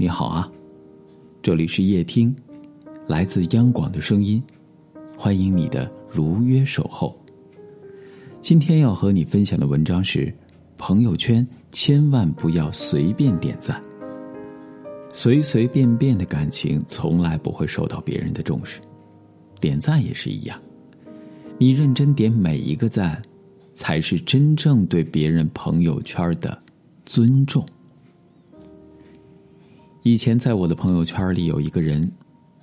你好啊，这里是夜听，来自央广的声音，欢迎你的如约守候。今天要和你分享的文章是：朋友圈千万不要随便点赞，随随便便的感情从来不会受到别人的重视，点赞也是一样，你认真点每一个赞，才是真正对别人朋友圈的尊重。以前在我的朋友圈里有一个人，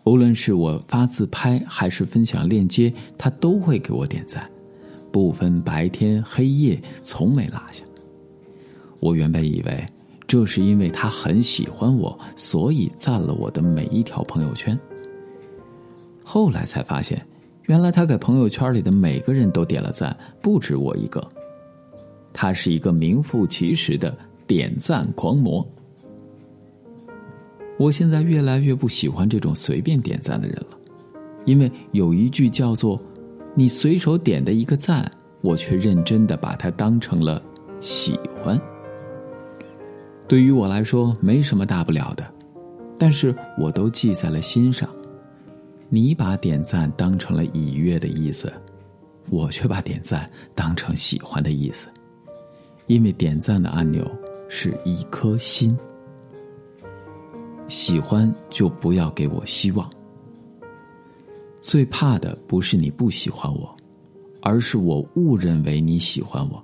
无论是我发自拍还是分享链接，他都会给我点赞，不分白天黑夜，从没落下。我原本以为这是因为他很喜欢我，所以赞了我的每一条朋友圈。后来才发现，原来他给朋友圈里的每个人都点了赞，不止我一个。他是一个名副其实的点赞狂魔。我现在越来越不喜欢这种随便点赞的人了，因为有一句叫做“你随手点的一个赞，我却认真的把它当成了喜欢”。对于我来说没什么大不了的，但是我都记在了心上。你把点赞当成了已阅的意思，我却把点赞当成喜欢的意思，因为点赞的按钮是一颗心。喜欢就不要给我希望。最怕的不是你不喜欢我，而是我误认为你喜欢我。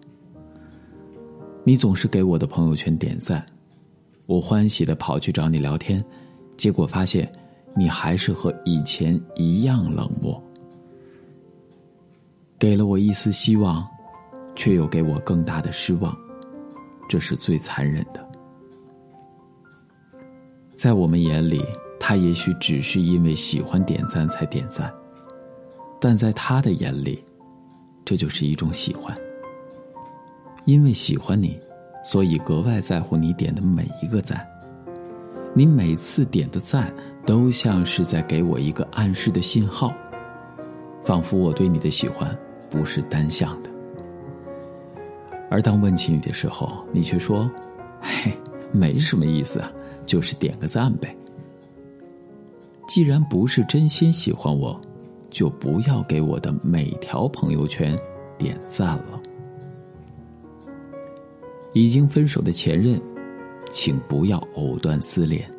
你总是给我的朋友圈点赞，我欢喜的跑去找你聊天，结果发现你还是和以前一样冷漠。给了我一丝希望，却又给我更大的失望，这是最残忍的。在我们眼里，他也许只是因为喜欢点赞才点赞，但在他的眼里，这就是一种喜欢。因为喜欢你，所以格外在乎你点的每一个赞。你每次点的赞，都像是在给我一个暗示的信号，仿佛我对你的喜欢不是单向的。而当问起你的时候，你却说：“嘿，没什么意思啊。”就是点个赞呗。既然不是真心喜欢我，就不要给我的每条朋友圈点赞了。已经分手的前任，请不要藕断丝连。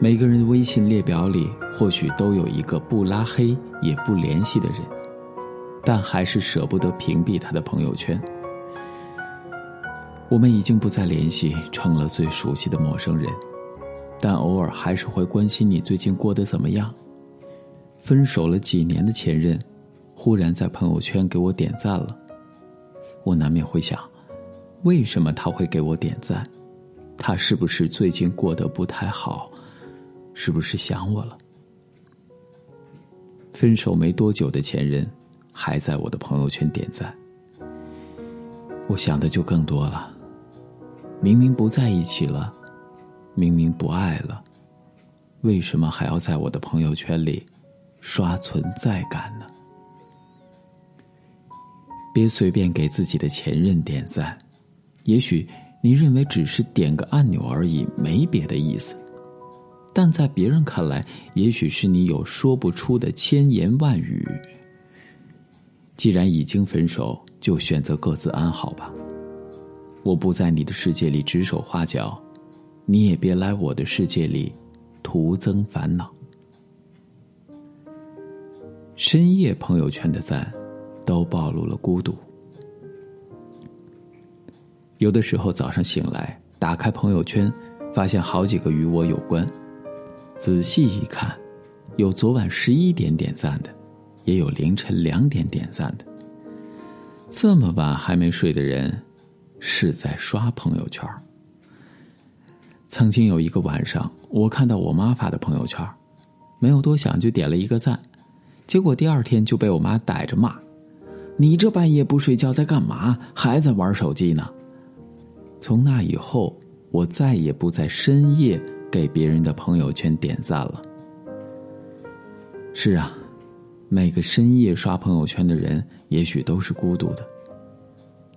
每个人的微信列表里，或许都有一个不拉黑也不联系的人，但还是舍不得屏蔽他的朋友圈。我们已经不再联系，成了最熟悉的陌生人，但偶尔还是会关心你最近过得怎么样。分手了几年的前任，忽然在朋友圈给我点赞了，我难免会想，为什么他会给我点赞？他是不是最近过得不太好？是不是想我了？分手没多久的前任，还在我的朋友圈点赞，我想的就更多了。明明不在一起了，明明不爱了，为什么还要在我的朋友圈里刷存在感呢？别随便给自己的前任点赞，也许你认为只是点个按钮而已，没别的意思，但在别人看来，也许是你有说不出的千言万语。既然已经分手，就选择各自安好吧。我不在你的世界里指手画脚，你也别来我的世界里徒增烦恼。深夜朋友圈的赞，都暴露了孤独。有的时候早上醒来，打开朋友圈，发现好几个与我有关，仔细一看，有昨晚十一点点赞的，也有凌晨两点点赞的。这么晚还没睡的人。是在刷朋友圈。曾经有一个晚上，我看到我妈发的朋友圈，没有多想就点了一个赞，结果第二天就被我妈逮着骂：“你这半夜不睡觉在干嘛？还在玩手机呢？”从那以后，我再也不在深夜给别人的朋友圈点赞了。是啊，每个深夜刷朋友圈的人，也许都是孤独的。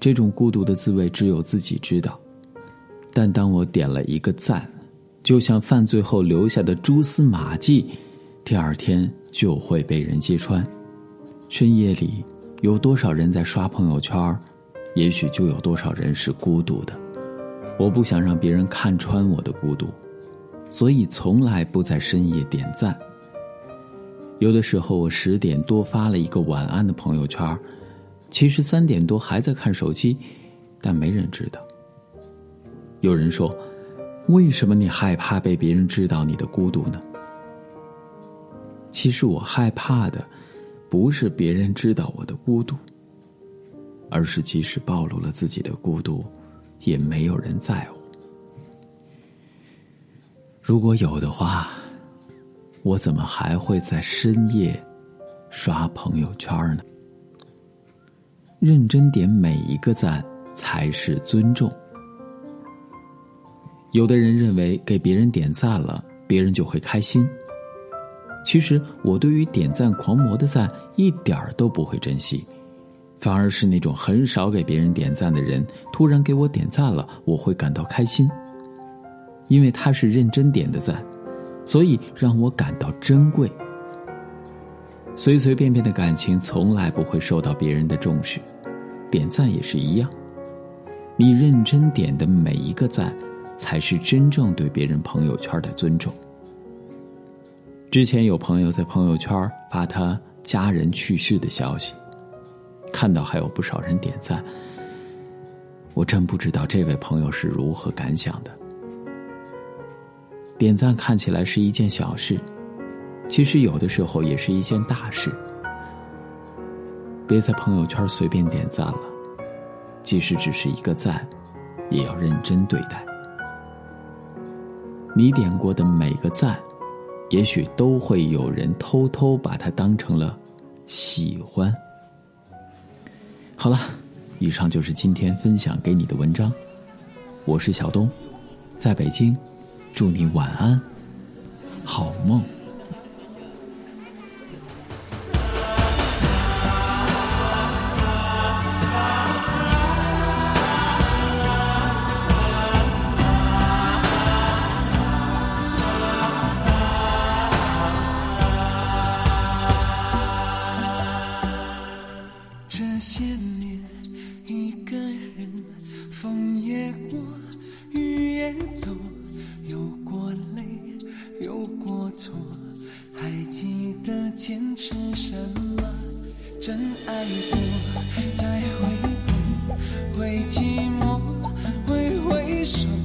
这种孤独的滋味只有自己知道，但当我点了一个赞，就像犯罪后留下的蛛丝马迹，第二天就会被人揭穿。深夜里，有多少人在刷朋友圈，也许就有多少人是孤独的。我不想让别人看穿我的孤独，所以从来不在深夜点赞。有的时候，我十点多发了一个晚安的朋友圈，其实三点多还在看手机，但没人知道。有人说：“为什么你害怕被别人知道你的孤独呢？”其实我害怕的，不是别人知道我的孤独，而是即使暴露了自己的孤独。也没有人在乎。如果有的话，我怎么还会在深夜刷朋友圈呢？认真点每一个赞才是尊重。有的人认为给别人点赞了，别人就会开心。其实我对于点赞狂魔的赞一点儿都不会珍惜。反而是那种很少给别人点赞的人，突然给我点赞了，我会感到开心，因为他是认真点的赞，所以让我感到珍贵。随随便便的感情从来不会受到别人的重视，点赞也是一样。你认真点的每一个赞，才是真正对别人朋友圈的尊重。之前有朋友在朋友圈发他家人去世的消息。看到还有不少人点赞，我真不知道这位朋友是如何感想的。点赞看起来是一件小事，其实有的时候也是一件大事。别在朋友圈随便点赞了，即使只是一个赞，也要认真对待。你点过的每个赞，也许都会有人偷偷把它当成了喜欢。好了，以上就是今天分享给你的文章。我是小东，在北京，祝你晚安，好梦。会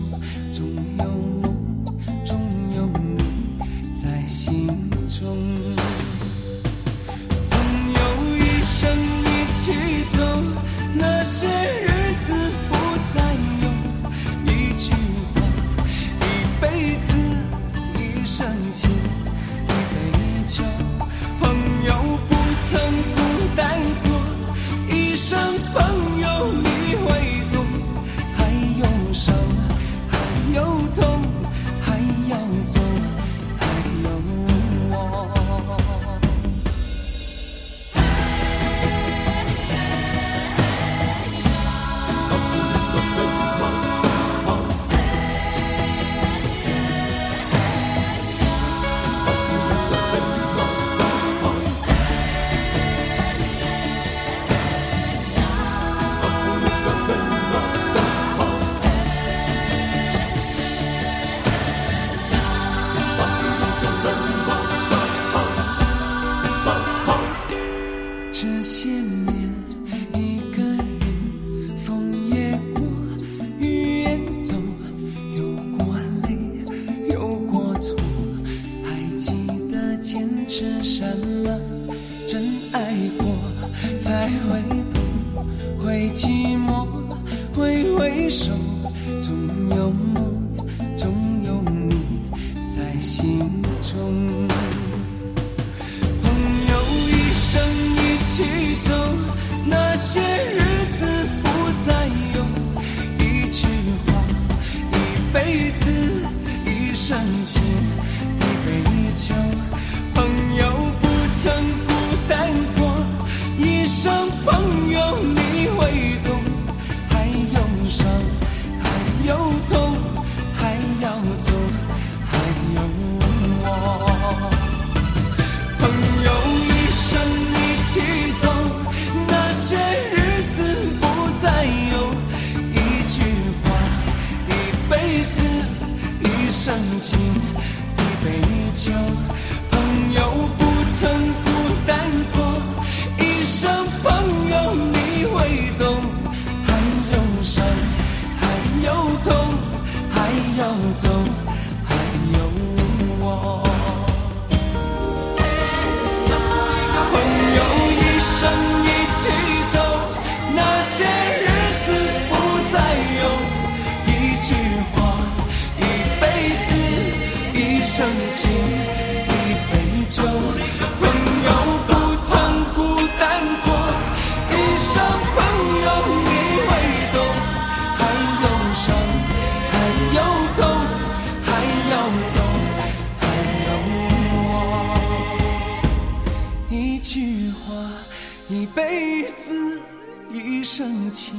千年一辈子，一生情。